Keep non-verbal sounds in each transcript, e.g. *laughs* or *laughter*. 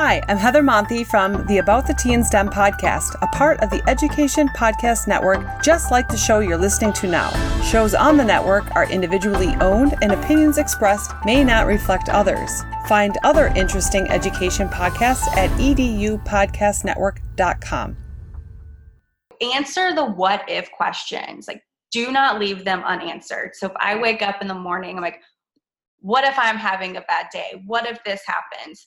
Hi, I'm Heather Monthy from the About the Tea and STEM podcast, a part of the Education Podcast Network, just like the show you're listening to now. Shows on the network are individually owned, and opinions expressed may not reflect others. Find other interesting education podcasts at edupodcastnetwork.com. Answer the what if questions. Like, do not leave them unanswered. So if I wake up in the morning, I'm like, what if I'm having a bad day? What if this happens?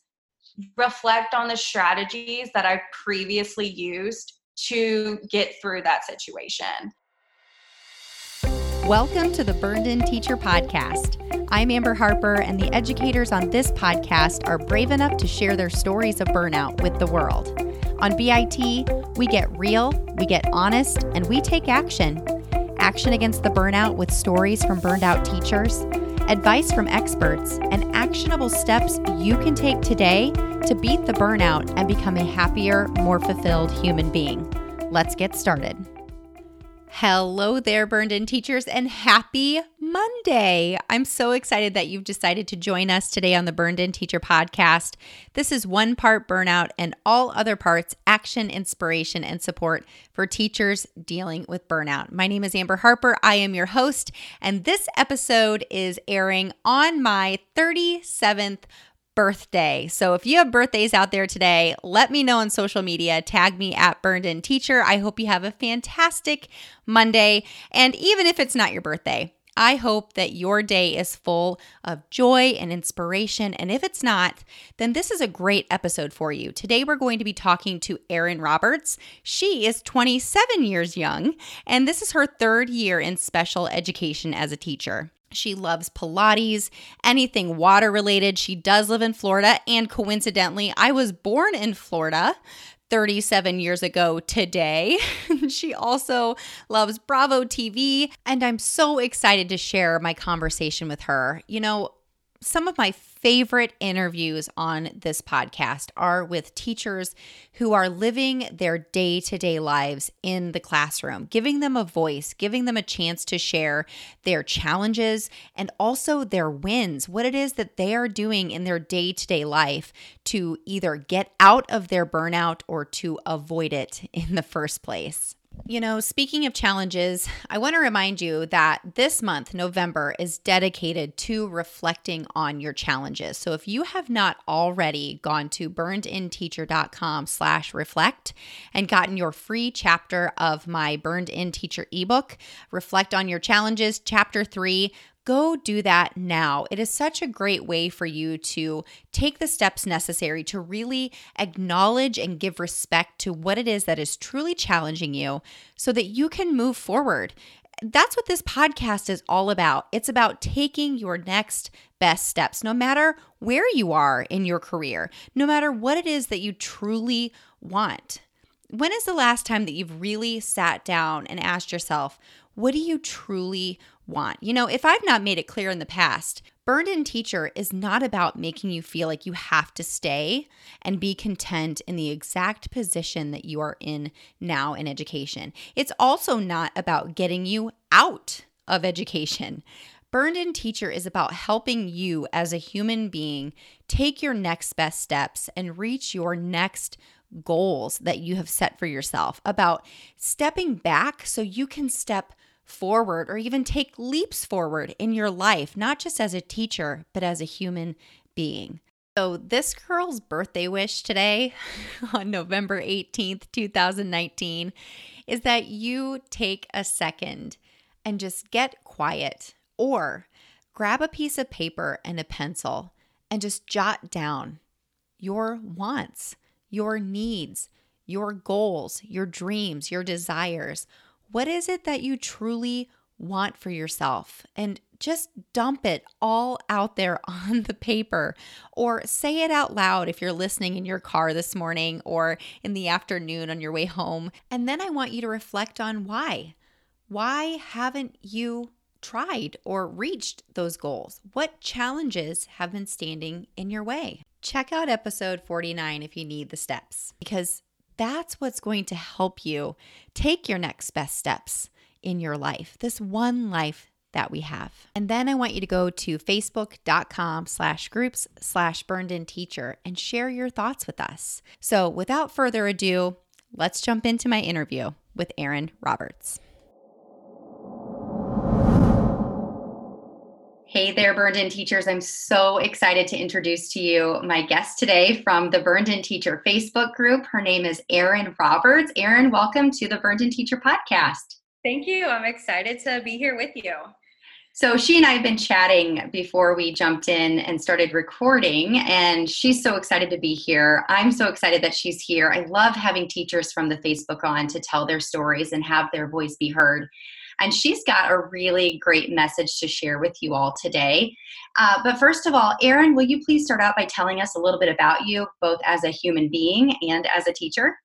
Reflect on the strategies that I previously used to get through that situation. Welcome to the Burned In Teacher Podcast. I'm Amber Harper, and the educators on this podcast are brave enough to share their stories of burnout with the world. On BIT, we get real, we get honest, and we take action. Action against the burnout with stories from burned out teachers advice from experts, and actionable steps you can take today to beat the burnout and become a happier, more fulfilled human being. Let's get started. Hello there, burned in teachers, and happy Monday. I'm so excited that you've decided to join us today on the Burned In Teacher podcast. This is one part burnout and all other parts action, inspiration, and support for teachers dealing with burnout. My name is Amber Harper. I am your host, and this episode is airing on my 37th birthday. So if you have birthdays out there today, let me know on social media. Tag me at Burned In Teacher. I hope you have a fantastic Monday. And even if it's not your birthday, I hope that your day is full of joy and inspiration. And if it's not, then this is a great episode for you. Today, we're going to be talking to Erin Roberts. She is 27 years young, and this is her third year in special education as a teacher. She loves Pilates, anything water related. She does live in Florida. And coincidentally, I was born in Florida 37 years ago today. *laughs* she also loves Bravo TV. And I'm so excited to share my conversation with her. You know, some of my favorite interviews on this podcast are with teachers who are living their day to day lives in the classroom, giving them a voice, giving them a chance to share their challenges and also their wins, what it is that they are doing in their day to day life to either get out of their burnout or to avoid it in the first place. You know, speaking of challenges, I want to remind you that this month, November, is dedicated to reflecting on your challenges. So if you have not already gone to burnedinteacher.com slash reflect and gotten your free chapter of my Burned In Teacher ebook, Reflect on Your Challenges, Chapter 3, go do that now. It is such a great way for you to take the steps necessary to really acknowledge and give respect to what it is that is truly challenging you so that you can move forward. That's what this podcast is all about. It's about taking your next best steps, no matter where you are in your career, no matter what it is that you truly want. When is the last time that you've really sat down and asked yourself, what do you truly want? You know, if I've not made it clear in the past, Burned In Teacher is not about making you feel like you have to stay and be content in the exact position that you are in now in education. It's also not about getting you out of education. Burned In Teacher is about helping you as a human being take your next best steps and reach your next goals that you have set for yourself, about stepping back so you can step forward or even take leaps forward in your life, not just as a teacher, but as a human being. So, this girl's birthday wish today *laughs* on November 18th, 2019, is that you take a second and just get quiet or grab a piece of paper and a pencil and just jot down your wants, your needs, your goals, your dreams, your desires what is it that you truly want for yourself? And just dump it all out there *laughs* on the paper or say it out loud if you're listening in your car this morning or in the afternoon on your way home. And then I want you to reflect on why. Why haven't you tried or reached those goals? What challenges have been standing in your way? Check out episode 49 if you need the steps because that's what's going to help you take your next best steps in your life, this one life that we have. And then I want you to go to facebook.com slash groups slash burned in teacher and share your thoughts with us. So without further ado, let's jump into my interview with Erin Roberts. Hey there, Burned In Teachers. I'm so excited to introduce to you my guest today from the Burned In Teacher Facebook group. Her name is Erin Roberts. Erin, welcome to the Burned In Teacher podcast. Thank you. I'm excited to be here with you. So she and I have been chatting before we jumped in and started recording, and she's so excited to be here. I'm so excited that she's here. I love having teachers from the Facebook on to tell their stories and have their voice be heard. And she's got a really great message to share with you all today. Uh, but first of all, Erin, will you please start out by telling us a little bit about you, both as a human being and as a teacher?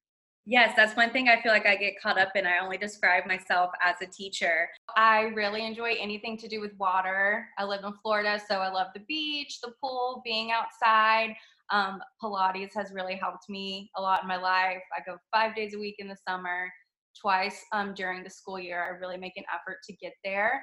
Yes, that's one thing I feel like I get caught up in. I only describe myself as a teacher. I really enjoy anything to do with water. I live in Florida, so I love the beach, the pool, being outside. Um, Pilates has really helped me a lot in my life. I go five days a week in the summer, twice um, during the school year. I really make an effort to get there.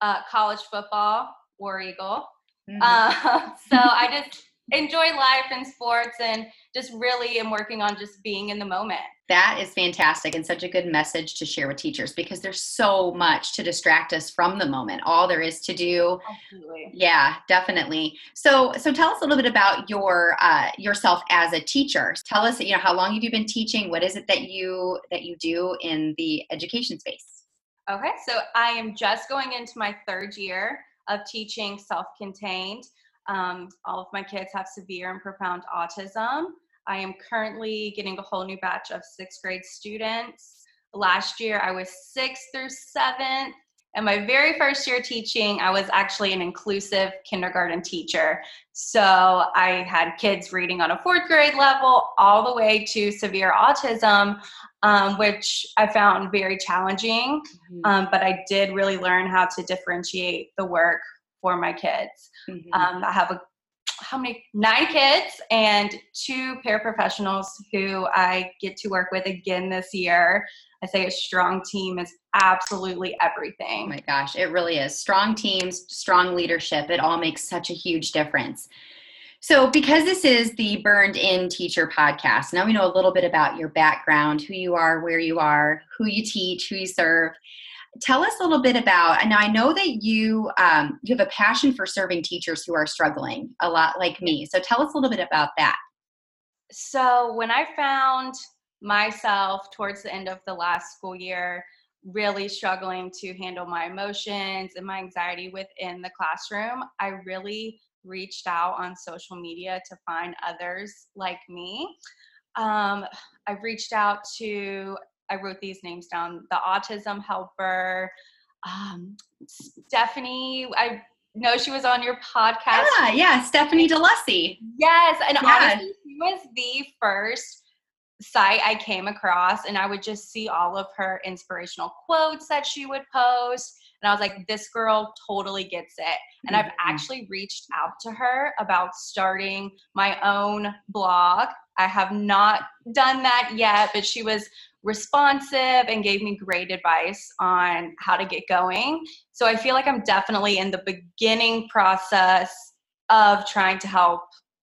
Uh, college football, War Eagle. Mm-hmm. Uh, *laughs* so I just enjoy life and sports and just really am working on just being in the moment. That is fantastic and such a good message to share with teachers because there's so much to distract us from the moment. All there is to do. Absolutely. Yeah, definitely. So, so tell us a little bit about your uh, yourself as a teacher. Tell us, you know, how long have you been teaching? What is it that you that you do in the education space? Okay, so I am just going into my third year of teaching self-contained. Um, all of my kids have severe and profound autism. I am currently getting a whole new batch of sixth grade students. Last year, I was sixth through seventh. And my very first year teaching, I was actually an inclusive kindergarten teacher. So I had kids reading on a fourth grade level all the way to severe autism, um, which I found very challenging. Mm-hmm. Um, but I did really learn how to differentiate the work for my kids. Mm-hmm. Um, I have a how many nine kids and two paraprofessionals who I get to work with again this year. I say a strong team is absolutely everything. Oh my gosh, it really is. Strong teams, strong leadership, it all makes such a huge difference. So, because this is the Burned In Teacher podcast, now we know a little bit about your background, who you are, where you are, who you teach, who you serve tell us a little bit about and i know that you um, you have a passion for serving teachers who are struggling a lot like me. So tell us a little bit about that. So when i found myself towards the end of the last school year really struggling to handle my emotions and my anxiety within the classroom i really reached out on social media to find others like me. Um, I've reached out to I wrote these names down. The autism helper, um, Stephanie. I know she was on your podcast. Yeah, yeah, Stephanie DeLussey. Yes, and yeah. honestly, she was the first site I came across, and I would just see all of her inspirational quotes that she would post. And I was like, this girl totally gets it. And mm-hmm. I've actually reached out to her about starting my own blog. I have not done that yet, but she was responsive and gave me great advice on how to get going. So I feel like I'm definitely in the beginning process of trying to help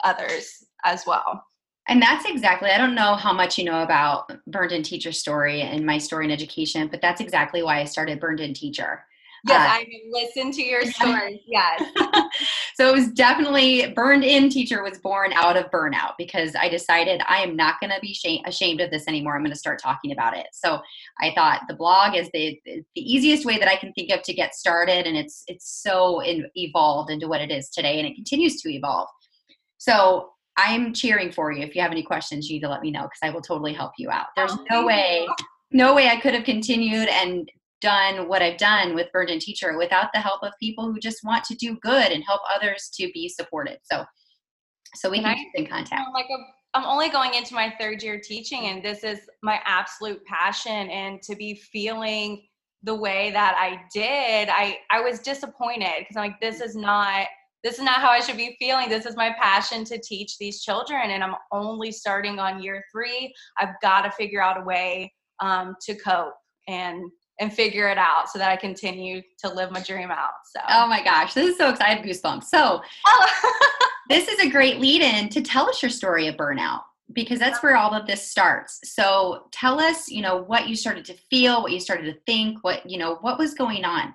others as well. And that's exactly, I don't know how much you know about Burned In Teacher story and my story in education, but that's exactly why I started Burned In Teacher. Yes, uh, I listened to your stories. Yes. *laughs* so it was definitely burned in teacher was born out of burnout because I decided I am not going to be shame, ashamed of this anymore. I'm going to start talking about it. So I thought the blog is the the easiest way that I can think of to get started, and it's it's so in, evolved into what it is today, and it continues to evolve. So I'm cheering for you. If you have any questions, you need to let me know because I will totally help you out. There's oh, no way, no way I could have continued and done what I've done with Burned In Teacher without the help of people who just want to do good and help others to be supported. So, so we can, keep in contact. Like a, I'm only going into my third year teaching, and this is my absolute passion. And to be feeling the way that I did, I I was disappointed because I'm like, this is not this is not how I should be feeling. This is my passion to teach these children, and I'm only starting on year three. I've got to figure out a way um, to cope and and figure it out so that I continue to live my dream out. So Oh my gosh, this is so exciting goosebumps. So oh. *laughs* this is a great lead in to tell us your story of burnout because that's where all of this starts. So tell us, you know, what you started to feel, what you started to think, what, you know, what was going on?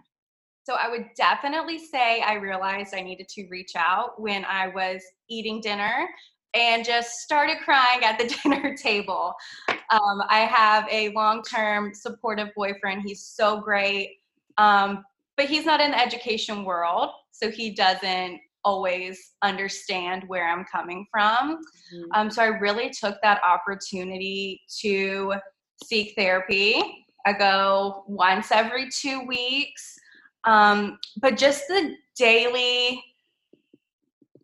So I would definitely say I realized I needed to reach out when I was eating dinner and just started crying at the *laughs* dinner table. Um, I have a long term supportive boyfriend. He's so great. Um, but he's not in the education world, so he doesn't always understand where I'm coming from. Mm-hmm. Um, so I really took that opportunity to seek therapy. I go once every two weeks. Um, but just the daily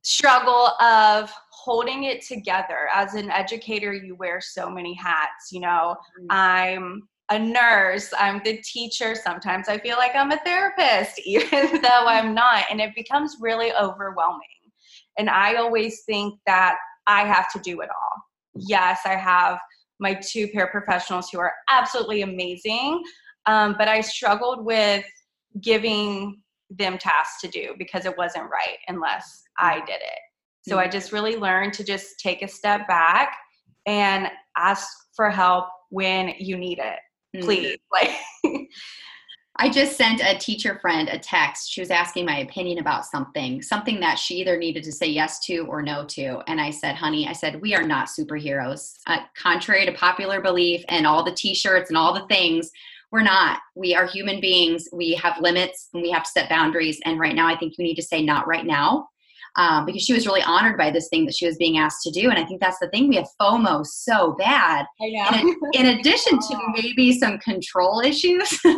struggle of holding it together. As an educator you wear so many hats you know? Mm-hmm. i'm a nurse i'm the teacher sometimes i feel like i'm a therapist *laughs* even though i'm not and it becomes really overwhelming. And i always think that i have to do it all. Yes i have my two paraprofessionals who are absolutely amazing um, but i struggled with giving them tasks to do because it wasn't right unless I did it. So I mm. just really learned to just take a step back and ask for help when you need it. Mm. Please. *laughs* Like I just sent a teacher friend a text. She was asking my opinion about something, something that she either needed to say yes to or no to. And I said, honey, I said, we are not superheroes. Uh, contrary to popular belief and all the t shirts and all the things, we're not. We are human beings. We have limits and we have to set boundaries. And right now, I think you need to say not right now. Um, because she was really honored by this thing that she was being asked to do. And I think that's the thing. We have FOMO so bad. I know. In, in addition to *laughs* maybe some control issues. *laughs* 100%.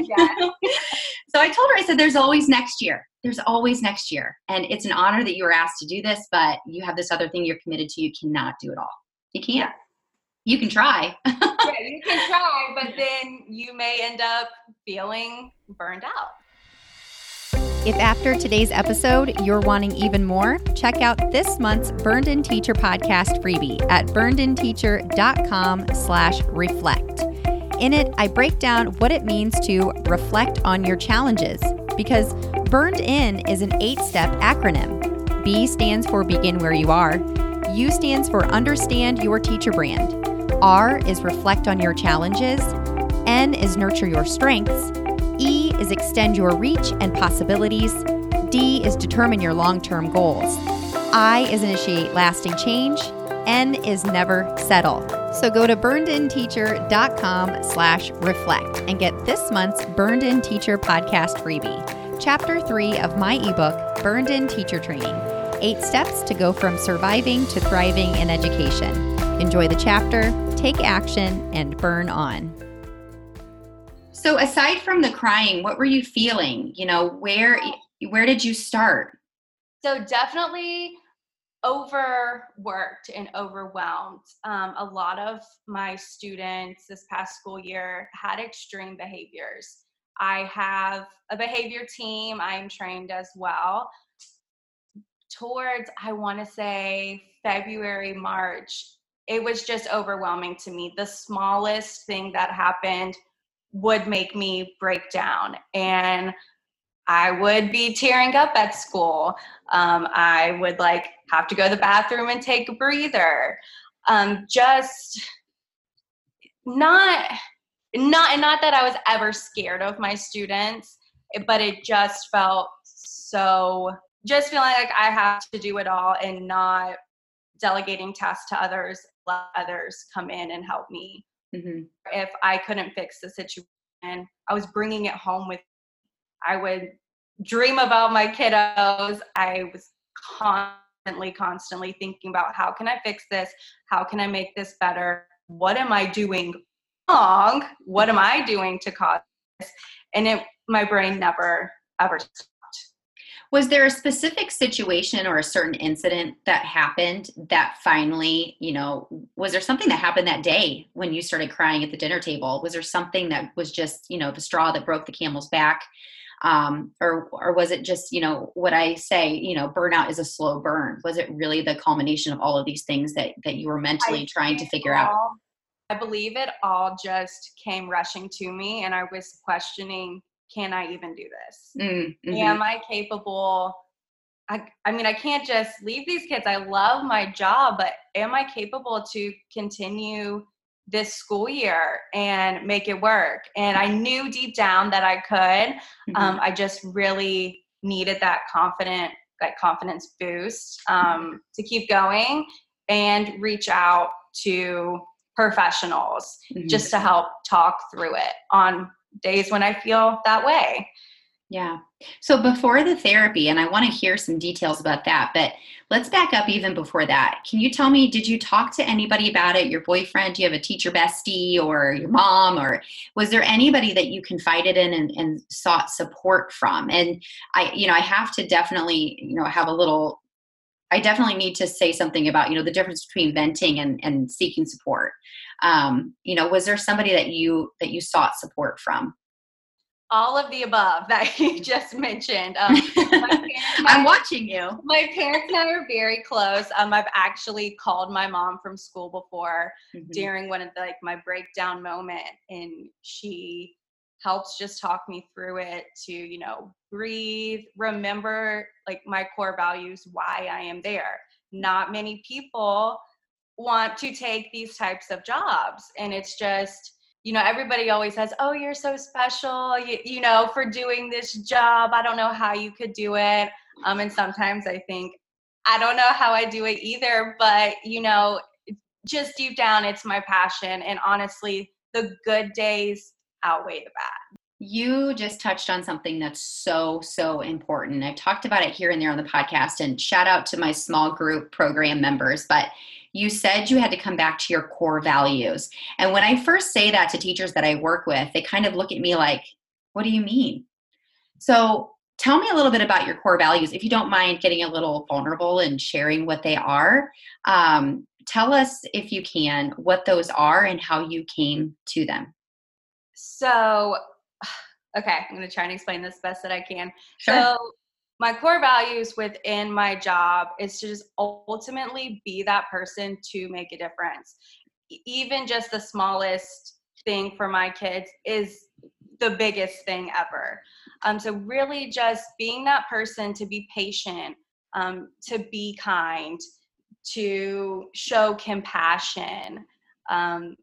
Yeah. *laughs* so I told her, I said, there's always next year. There's always next year. And it's an honor that you were asked to do this, but you have this other thing you're committed to. You cannot do it all. You can't. Yeah you can try. yeah, you can try, but then you may end up feeling burned out. If after today's episode you're wanting even more, check out this month's Burned In Teacher podcast freebie at burnedinteacher.com slash reflect. In it, I break down what it means to reflect on your challenges because Burned In is an eight-step acronym. B stands for begin where you are. U stands for understand your teacher brand. R is reflect on your challenges. N is nurture your strengths. Is extend your reach and possibilities. D is determine your long term goals. I is initiate lasting change. N is never settle. So go to burnedinteacher.com slash reflect and get this month's Burned In Teacher podcast freebie, chapter three of my ebook, Burned In Teacher Training, eight steps to go from surviving to thriving in education. Enjoy the chapter, take action, and burn on. So, aside from the crying, what were you feeling? You know, where where did you start? So, definitely overworked and overwhelmed. Um, a lot of my students this past school year had extreme behaviors. I have a behavior team, I'm trained as well. Towards, I want to say, February, March, it was just overwhelming to me. The smallest thing that happened would make me break down. And I would be tearing up at school. Um, I would like have to go to the bathroom and take a breather. Um, just not, not, not that I was ever scared of my students, but it just felt so, just feeling like I have to do it all and not delegating tasks to others let others come in and help me. Mm-hmm. If I couldn't fix the situation, I was bringing it home with. I would dream about my kiddos. I was constantly, constantly thinking about how can I fix this? How can I make this better? What am I doing wrong? What am I doing to cause this? And it, my brain never ever was there a specific situation or a certain incident that happened that finally, you know, was there something that happened that day when you started crying at the dinner table? Was there something that was just, you know, the straw that broke the camel's back? Um, or or was it just, you know, what I say, you know, burnout is a slow burn? Was it really the culmination of all of these things that that you were mentally I trying to figure all, out? I believe it all just came rushing to me, and I was questioning can I even do this? Mm-hmm. Am I capable? I, I mean, I can't just leave these kids. I love my job, but am I capable to continue this school year and make it work? And I knew deep down that I could. Mm-hmm. Um, I just really needed that confident, that confidence boost um, to keep going and reach out to professionals mm-hmm. just to help talk through it on days when I feel that way. Yeah. So before the therapy, and I want to hear some details about that, but let's back up even before that. Can you tell me, did you talk to anybody about it? Your boyfriend? Do you have a teacher bestie or your mom? Or was there anybody that you confided in and, and sought support from? And I, you know, I have to definitely, you know, have a little I definitely need to say something about you know the difference between venting and, and seeking support. Um, you know, was there somebody that you that you sought support from? All of the above that *laughs* you just mentioned. Um, *laughs* I'm watching you. My parents and I are very close. Um, I've actually called my mom from school before mm-hmm. during one of the, like my breakdown moment, and she helps just talk me through it to you know breathe remember like my core values why i am there not many people want to take these types of jobs and it's just you know everybody always says oh you're so special you, you know for doing this job i don't know how you could do it um and sometimes i think i don't know how i do it either but you know just deep down it's my passion and honestly the good days outweigh the bad. You just touched on something that's so, so important. I've talked about it here and there on the podcast, and shout out to my small group program members. But you said you had to come back to your core values. And when I first say that to teachers that I work with, they kind of look at me like, what do you mean? So tell me a little bit about your core values if you don't mind getting a little vulnerable and sharing what they are um, tell us if you can what those are and how you came to them so, *sighs* okay, I'm going to try and explain this best that I can. Sure. So, my core values within my job is to just ultimately be that person to make a difference. Even just the smallest thing for my kids is the biggest thing ever. Um, so, really, just being that person to be patient, um, to be kind, to show compassion, um,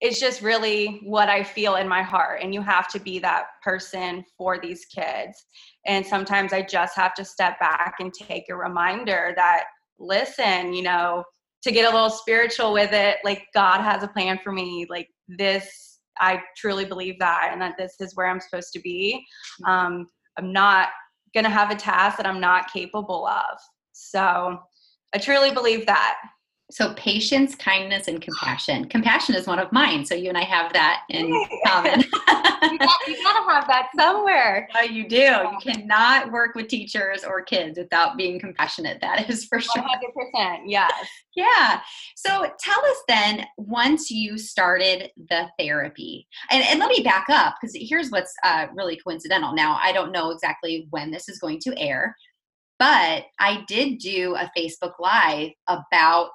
it's just really what I feel in my heart. And you have to be that person for these kids. And sometimes I just have to step back and take a reminder that, listen, you know, to get a little spiritual with it, like God has a plan for me. Like this, I truly believe that, and that this is where I'm supposed to be. Um, I'm not going to have a task that I'm not capable of. So I truly believe that. So patience, kindness, and compassion. Compassion is one of mine. So you and I have that in common. *laughs* you, got, you gotta have that somewhere. *laughs* Oh, you do. You cannot work with teachers or kids without being compassionate. That is for sure. 100%. Yes. Yeah. So tell us then, once you started the therapy, and, and let me back up because here's what's uh, really coincidental. Now, I don't know exactly when this is going to air, but I did do a Facebook Live about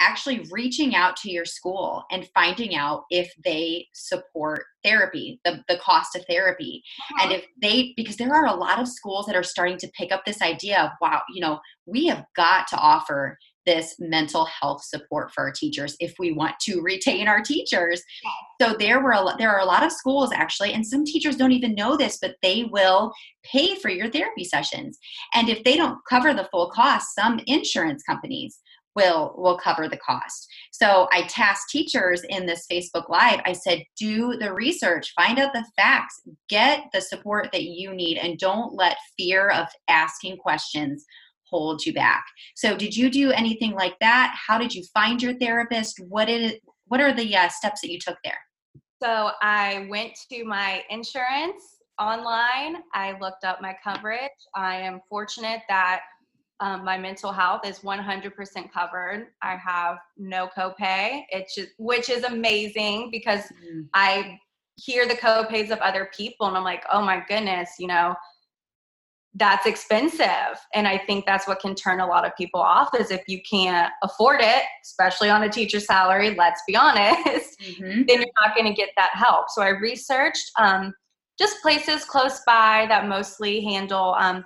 actually reaching out to your school and finding out if they support therapy the, the cost of therapy. Uh-huh. and if they because there are a lot of schools that are starting to pick up this idea of wow you know we have got to offer this mental health support for our teachers if we want to retain our teachers. So there were a, there are a lot of schools actually and some teachers don't even know this but they will pay for your therapy sessions. And if they don't cover the full cost some insurance companies will will cover the cost. So i tasked teachers in this facebook live i said do the research find out the facts get the support that you need and don't let fear of asking questions hold you back. So did you do anything like that? How did you find your therapist? What did what are the uh, steps that you took there? So i went to my insurance online. I looked up my coverage. I am fortunate that um, my mental health is 100% covered. I have no copay, it's just, which is amazing because mm-hmm. I hear the copays of other people and I'm like, oh my goodness, you know, that's expensive and i think that's what can turn a lot of people off is if you can't afford it especially on a teacher salary let's be honest *laughs* mm-hmm. then you're not going to get that help so i researched um, just places close by that mostly handle um,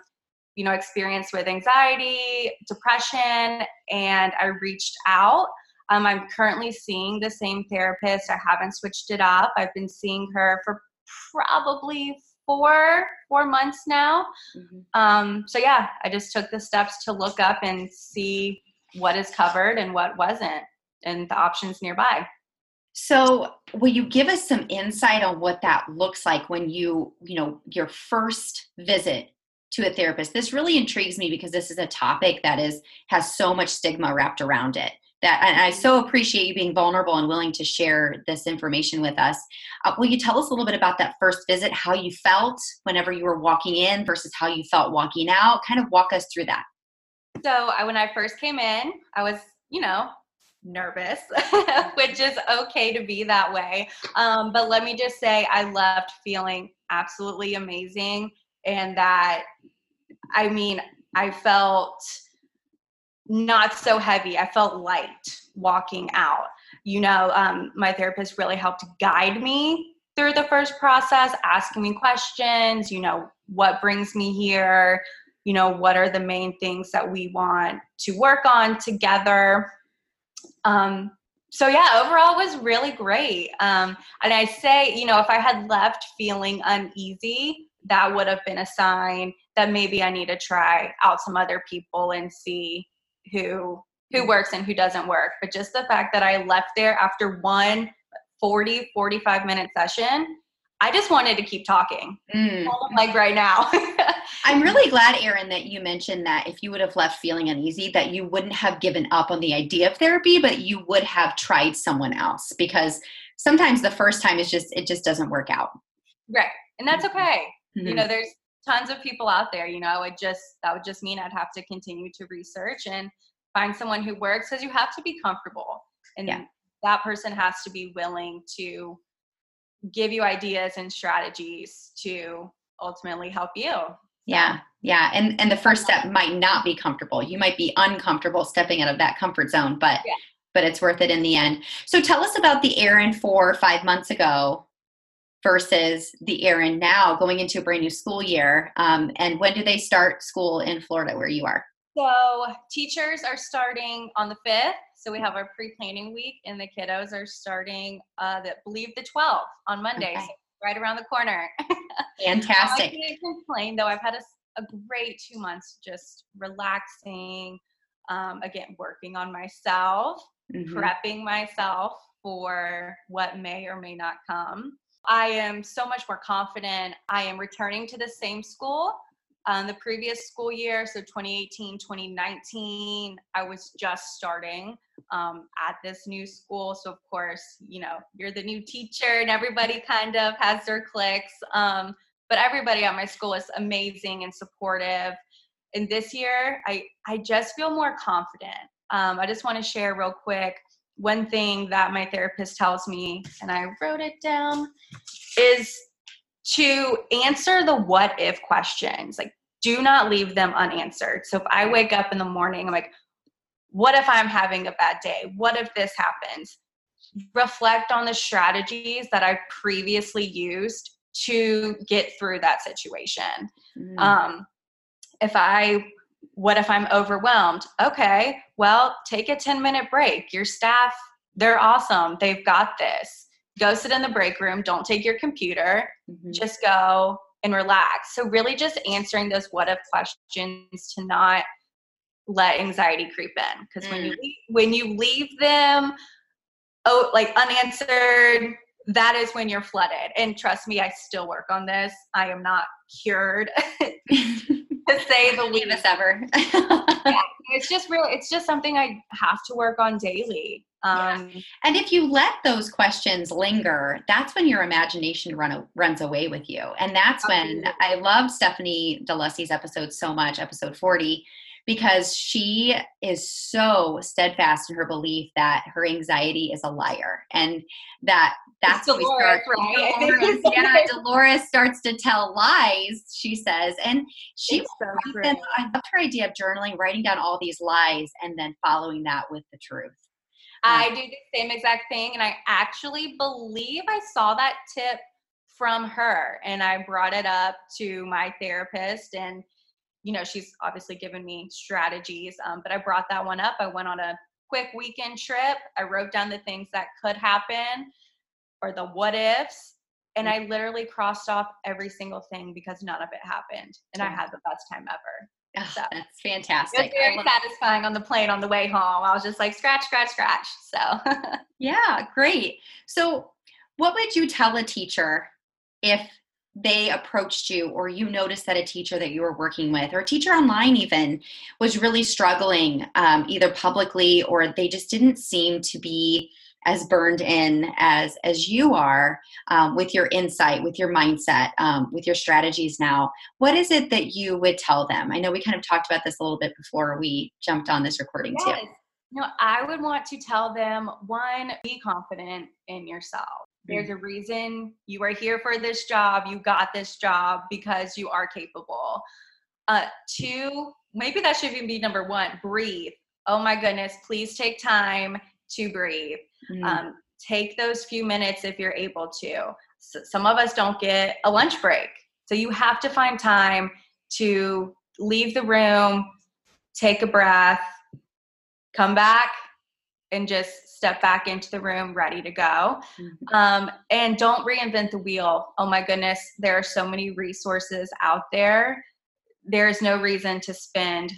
you know experience with anxiety depression and i reached out. Um, i'm currently seeing the same therapist. I haven't switched it up. I've been seeing her for probably four four months now. Mm-hmm. um, so yeah i just took the steps to look up and see what is covered and what wasn't and the options nearby. So will you give us some insight on what that looks like when you you know your first visit to a therapist. This really intrigues me because this is a topic that is has so much stigma wrapped around it that and i so appreciate you being vulnerable and willing to share this information with us. Uh, will you tell us a little bit about that first visit how you felt whenever you were walking in versus how you felt walking out? Kind of walk us through that. So I, when i first came in i was you know nervous *laughs* which is okay to be that way. Um, but let me just say i left feeling absolutely amazing and that i mean i felt not so heavy. I felt light walking out. You know, um, my therapist really helped guide me through the first process, asking me questions, you know, what brings me here, you know, what are the main things that we want to work on together. Um, so yeah, overall was really great. Um, and I say, you know, if I had left feeling uneasy, that would have been a sign that maybe I need to try out some other people and see who who mm. works and who doesn't work but just the fact that i left there after one 40 45 minute session i just wanted to keep talking mm. like right now *laughs* i'm really glad erin that you mentioned that if you would have left feeling uneasy that you wouldn't have given up on the idea of therapy but you would have tried someone else because sometimes the first time is just it just doesn't work out right and that's mm-hmm. okay mm-hmm. you know there's tons of people out there you know it just that would just mean i'd have to continue to research and find someone who works because you have to be comfortable and yeah. that person has to be willing to give you ideas and strategies to ultimately help you yeah yeah and and the first step might not be comfortable you might be uncomfortable stepping out of that comfort zone but yeah. but it's worth it in the end so tell us about the erin four or five months ago versus the Erin now going into a brand new school year. Um, and when do they start school in Florida where you are? So teachers are starting on the 5th. So we have our pre-planning week and the kiddos are starting, uh, the, believe the 12th on Monday. Okay. So right around the corner. *laughs* Fantastic. I can't complain though. I've had a, a great two months just relaxing, um, again, working on myself, mm-hmm. prepping myself for what may or may not come. I am so much more confident. I am returning to the same school. Um, the previous school year, so 2018, 2019, I was just starting um, at this new school. So, of course, you know, you're the new teacher and everybody kind of has their clicks. Um, but everybody at my school is amazing and supportive. And this year, I, I just feel more confident. Um, I just want to share real quick one thing that my therapist tells me, and I wrote it down, is to answer the what if questions. Like, do not leave them unanswered. So if I wake up in the morning, I'm like, what if I'm having a bad day? What if this happens? Reflect on the strategies that I've previously used to get through that situation. Mm. Um, if I what if I'm overwhelmed? Okay, well, take a 10 minute break. Your staff, they're awesome. They've got this. Go sit in the break room. Don't take your computer. Mm-hmm. Just go and relax. So, really, just answering those what if questions to not let anxiety creep in. Because mm. when you mm. when you leave them, oh, like unanswered, that is when you're flooded. And trust me, I still work on this. I am not cured. *laughs* to say the least. ever. *laughs* yeah, it's just real. It's just something I have to work on daily. Um, yeah. And if you let those questions linger, that's when your imagination run runs away with you. And that's when I love Stephanie DeLussey's episode so much, episode 40, because she is so steadfast in her belief that her anxiety is a liar and that that's Dolores, we start, right? Dolores, yeah, Dolores starts to tell lies, she says. And she so I loved her idea of journaling, writing down all these lies and then following that with the truth. I um, do the same exact thing. And I actually believe I saw that tip from her and I brought it up to my therapist and you know she's obviously given me strategies um, but i brought that one up i went on a quick weekend trip i wrote down the things that could happen or the what ifs and i literally crossed off every single thing because none of it happened and i had the best time ever Oh, so that's fantastic. It was very satisfying on the plane on the way home. I was just like scratch, scratch, scratch. So *laughs* yeah, great. So what would you tell a teacher if they approached you or you noticed that a teacher that you were working with or a teacher online even was really struggling um, either publicly or they just didn't seem to be as burned in as as you are um, with your insight with your mindset um, with your strategies now. What is it that you would tell them? I know we kind of talked about this a little bit before we jumped on this recording yes. too no i would want to tell them one be confident in yourself there's mm. a reason you are here for this job you got this job because you are capable. Uh, two maybe that should even be number one breathe. Oh my goodness please take time to breathe. Mm. um, take those few minutes if you're able to. So some of us don't get a lunch break. So you have to find time to leave the room take a breath come back and just step back into the room ready to go. Mm-hmm. um, and don't reinvent the wheel. Oh my goodness there are so many resources out there. There's no reason to spend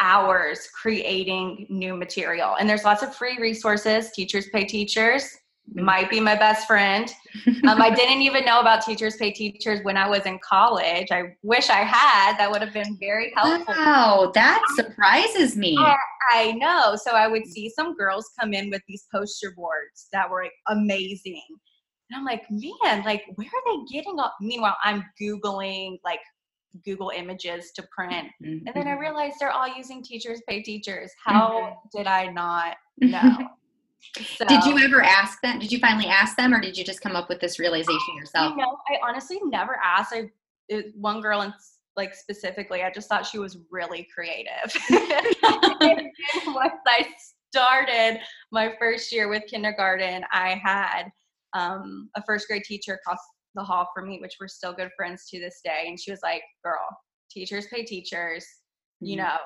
hours creating new material. And there's lots of free resources teachers pay teachers might be my best friend. Um, I didn't even know about Teachers Pay Teachers when I was in college. I wish I had. That would have been very helpful. Wow, that surprises me. I, I know. So I would see some girls come in with these poster boards that were like, amazing. And I'm like, man, like, where are they getting up? Meanwhile, I'm Googling like Google images to print. Mm-hmm. And then I realized they're all using Teachers Pay Teachers. How mm-hmm. did I not *laughs* know? So, did you ever ask them? Did you finally ask them, or did you just come up with this realization yourself? You know, I honestly never asked. I it, one girl and like specifically, I just thought she was really creative. *laughs* once I started my first year with kindergarten, I had um, a first grade teacher across the hall for me, which we're still good friends to this day, and she was like, "Girl, teachers pay teachers. You mm-hmm. know,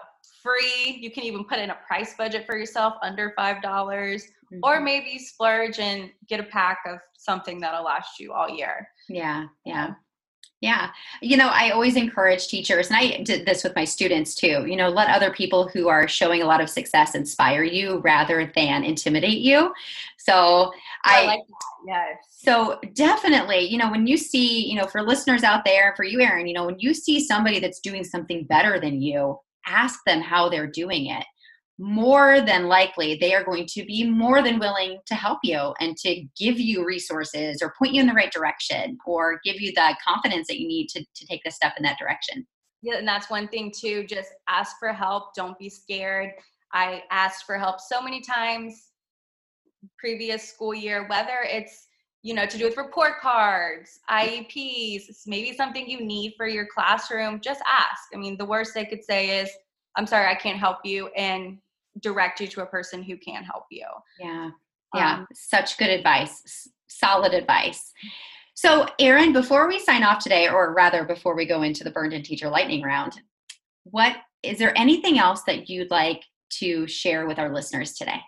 free. You can even put in a price budget for yourself under five dollars, mm-hmm. or maybe splurge and get a pack of something that'll last you all year. Yeah, yeah. Yeah. You know, I always encourage teachers, and I did this with my students too, you know, let other people who are showing a lot of success inspire you rather than intimidate you. So I, I like Yes. So definitely, you know, when you see, you know, for listeners out there, for you, Erin, you know, when you see somebody that's doing something better than you, ask them how they're doing it more than likely they are going to be more than willing to help you and to give you resources or point you in the right direction or give you the confidence that you need to, to take the step in that direction. Yeah and that's one thing too just ask for help don't be scared. I asked for help so many times previous school year whether it's you know to do with report cards ieps maybe something you need for your classroom just ask. I mean the worst they could say is i'm sorry i can't help you and direct you to a person who can help you yeah yeah um, such good advice solid advice so erin before we sign off today or rather before we go into the burned in teacher lightning round what is there anything else that you'd like to share with our listeners today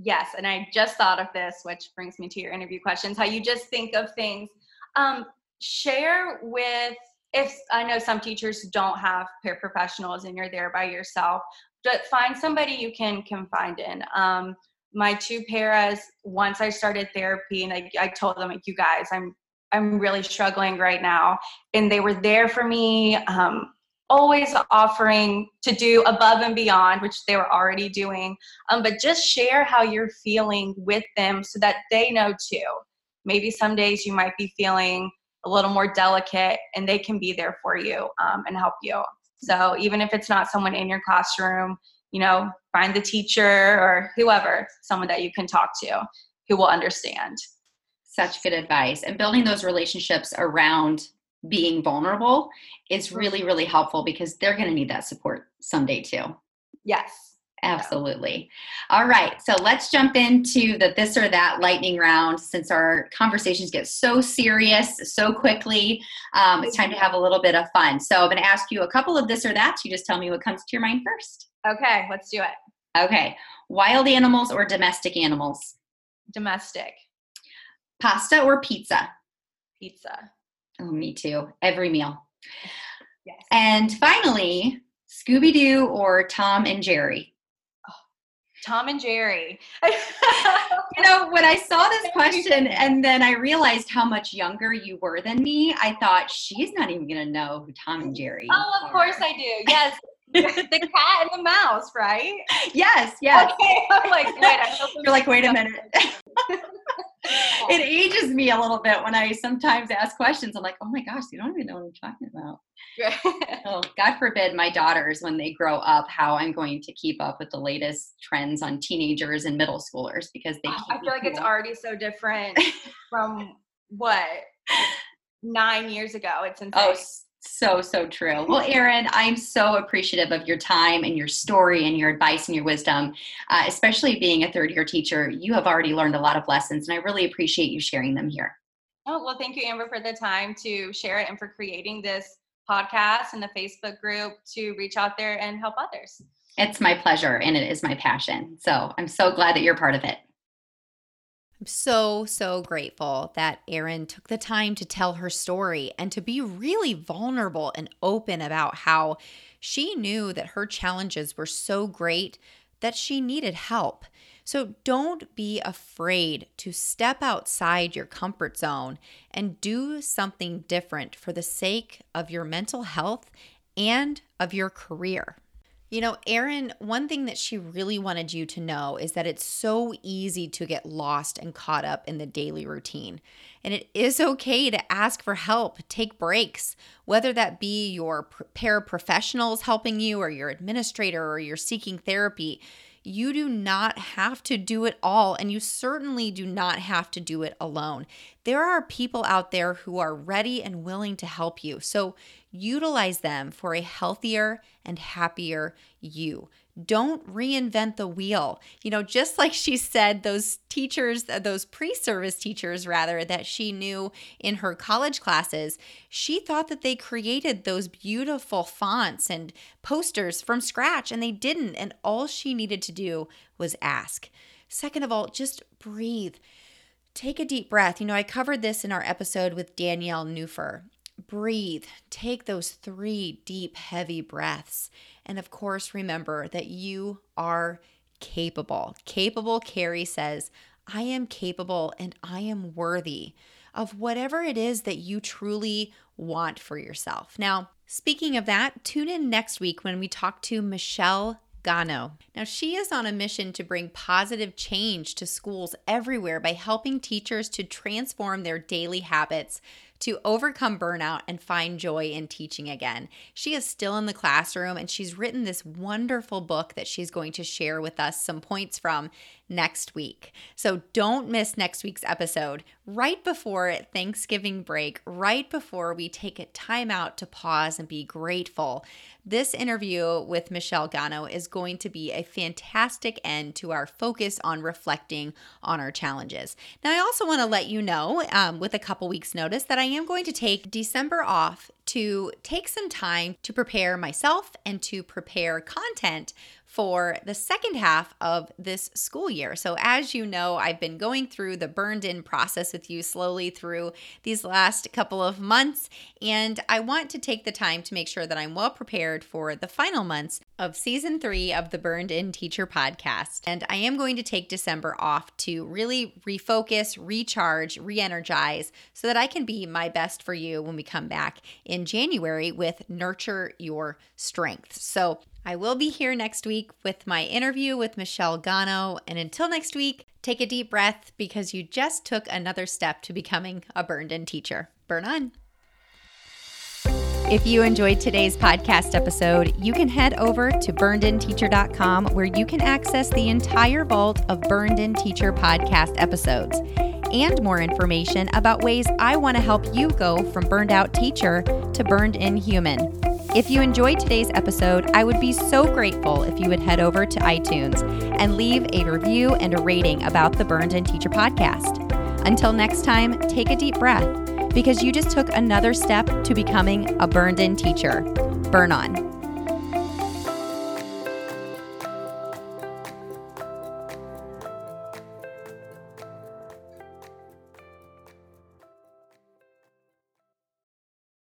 Yes, and I just thought of this, which brings me to your interview questions. How you just think of things. Um, share with if I know some teachers don't have paraprofessionals and you're there by yourself, but find somebody you can confide in. Um, my two paras, once I started therapy, and I, I told them, like, you guys, I'm I'm really struggling right now, and they were there for me. Um, always offering to do above and beyond, which they were already doing. Um, but just share how you're feeling with them so that they know too. Maybe some days you might be feeling a little more delicate and they can be there for you um, and help you. So even if it's not someone in your classroom, you know, find the teacher or whoever, someone that you can talk to who will understand. Such good advice. And building those relationships around being vulnerable is really, really helpful because they're going to need that support someday too. Yes. Absolutely. All right. So let's jump into the this or that lightning round since our conversations get so serious so quickly. Um, it's time to have a little bit of fun. So I'm going to ask you a couple of this or that. You just tell me what comes to your mind first. Okay. Let's do it. Okay. Wild animals or domestic animals? Domestic. Pasta or pizza? Pizza. Oh, me too. Every meal. Yes. And finally, Scooby Doo or Tom and Jerry? Tom and Jerry. *laughs* you know, when I saw this question and then I realized how much younger you were than me, I thought she's not even going to know who Tom and Jerry Oh, of course I do. Yes. the cat and the mouse, right? Yes, yes. Okay. *laughs* I'm like, wait, You're like, wait a minute. *laughs* it ages me a little bit when I sometimes ask questions. I'm like, oh my gosh, you don't even know what I'm talking about. oh, God forbid my daughters, when they grow up, how I'm going to keep up with the latest trends on teenagers and middle schoolers because they. Oh, I feel like it's already so different *laughs* from what nine years ago. It's oh, insane. Oh, so, so true. Well, Erin, I'm so appreciative of your time and your story and your advice and your wisdom, uh, especially being a third year teacher. You have already learned a lot of lessons, and I really appreciate you sharing them here. Oh, well, thank you, Amber, for the time to share it and for creating this podcast and the Facebook group to reach out there and help others. It's my pleasure and it is my passion. So I'm so glad that you're part of it. I'm so, so grateful that Erin took the time to tell her story and to be really vulnerable and open about how she knew that her challenges were so great that she needed help. So don't be afraid to step outside your comfort zone and do something different for the sake of your mental health and of your career. You know, Erin, one thing that she really wanted you to know is that it's so easy to get lost and caught up in the daily routine. And it is okay to ask for help, take breaks, whether that be your paraprofessionals helping you, or your administrator, or you're seeking therapy. You do not have to do it all, and you certainly do not have to do it alone. There are people out there who are ready and willing to help you. So utilize them for a healthier and happier you. Don't reinvent the wheel. You know, just like she said, those teachers, uh, those pre service teachers, rather, that she knew in her college classes, she thought that they created those beautiful fonts and posters from scratch, and they didn't. And all she needed to do was ask. Second of all, just breathe. Take a deep breath. You know, I covered this in our episode with Danielle Newfer breathe, take those three deep, heavy breaths. And of course, remember that you are capable. Capable, Carrie says, I am capable and I am worthy of whatever it is that you truly want for yourself. Now, speaking of that, tune in next week when we talk to Michelle Gano. Now, she is on a mission to bring positive change to schools everywhere by helping teachers to transform their daily habits to overcome burnout and find joy in teaching again. She is still in the classroom and she's written this wonderful book that she's going to share with us some points from next week. So don't miss next week's episode right before Thanksgiving break, right before we take a time out to pause and be grateful. This interview with Michelle Gano is going to be a fantastic end to our focus on reflecting on our challenges. Now, I also want to let you know, um, with a couple weeks' notice, that I am going to take December off to take some time to prepare myself and to prepare content for the second half of this school year. So, as you know, I've been going through the burned in process with you slowly through these last couple of months, and I want to take the time to make sure that I'm well prepared for the final months of season three of the Burned In Teacher podcast. And I am going to take December off to really refocus, recharge, re energize so that I can be my best for you when we come back in January with Nurture Your Strength. So, I will be here next week with my interview with Michelle Gano. And until next week, take a deep breath because you just took another step to becoming a burned in teacher. Burn on. If you enjoyed today's podcast episode, you can head over to burnedinteacher.com where you can access the entire vault of Burned In Teacher podcast episodes and more information about ways I want to help you go from burned out teacher to burned in human. If you enjoyed today's episode, I would be so grateful if you would head over to iTunes and leave a review and a rating about the Burned In Teacher podcast. Until next time, take a deep breath because you just took another step to becoming a burned in teacher. Burn on.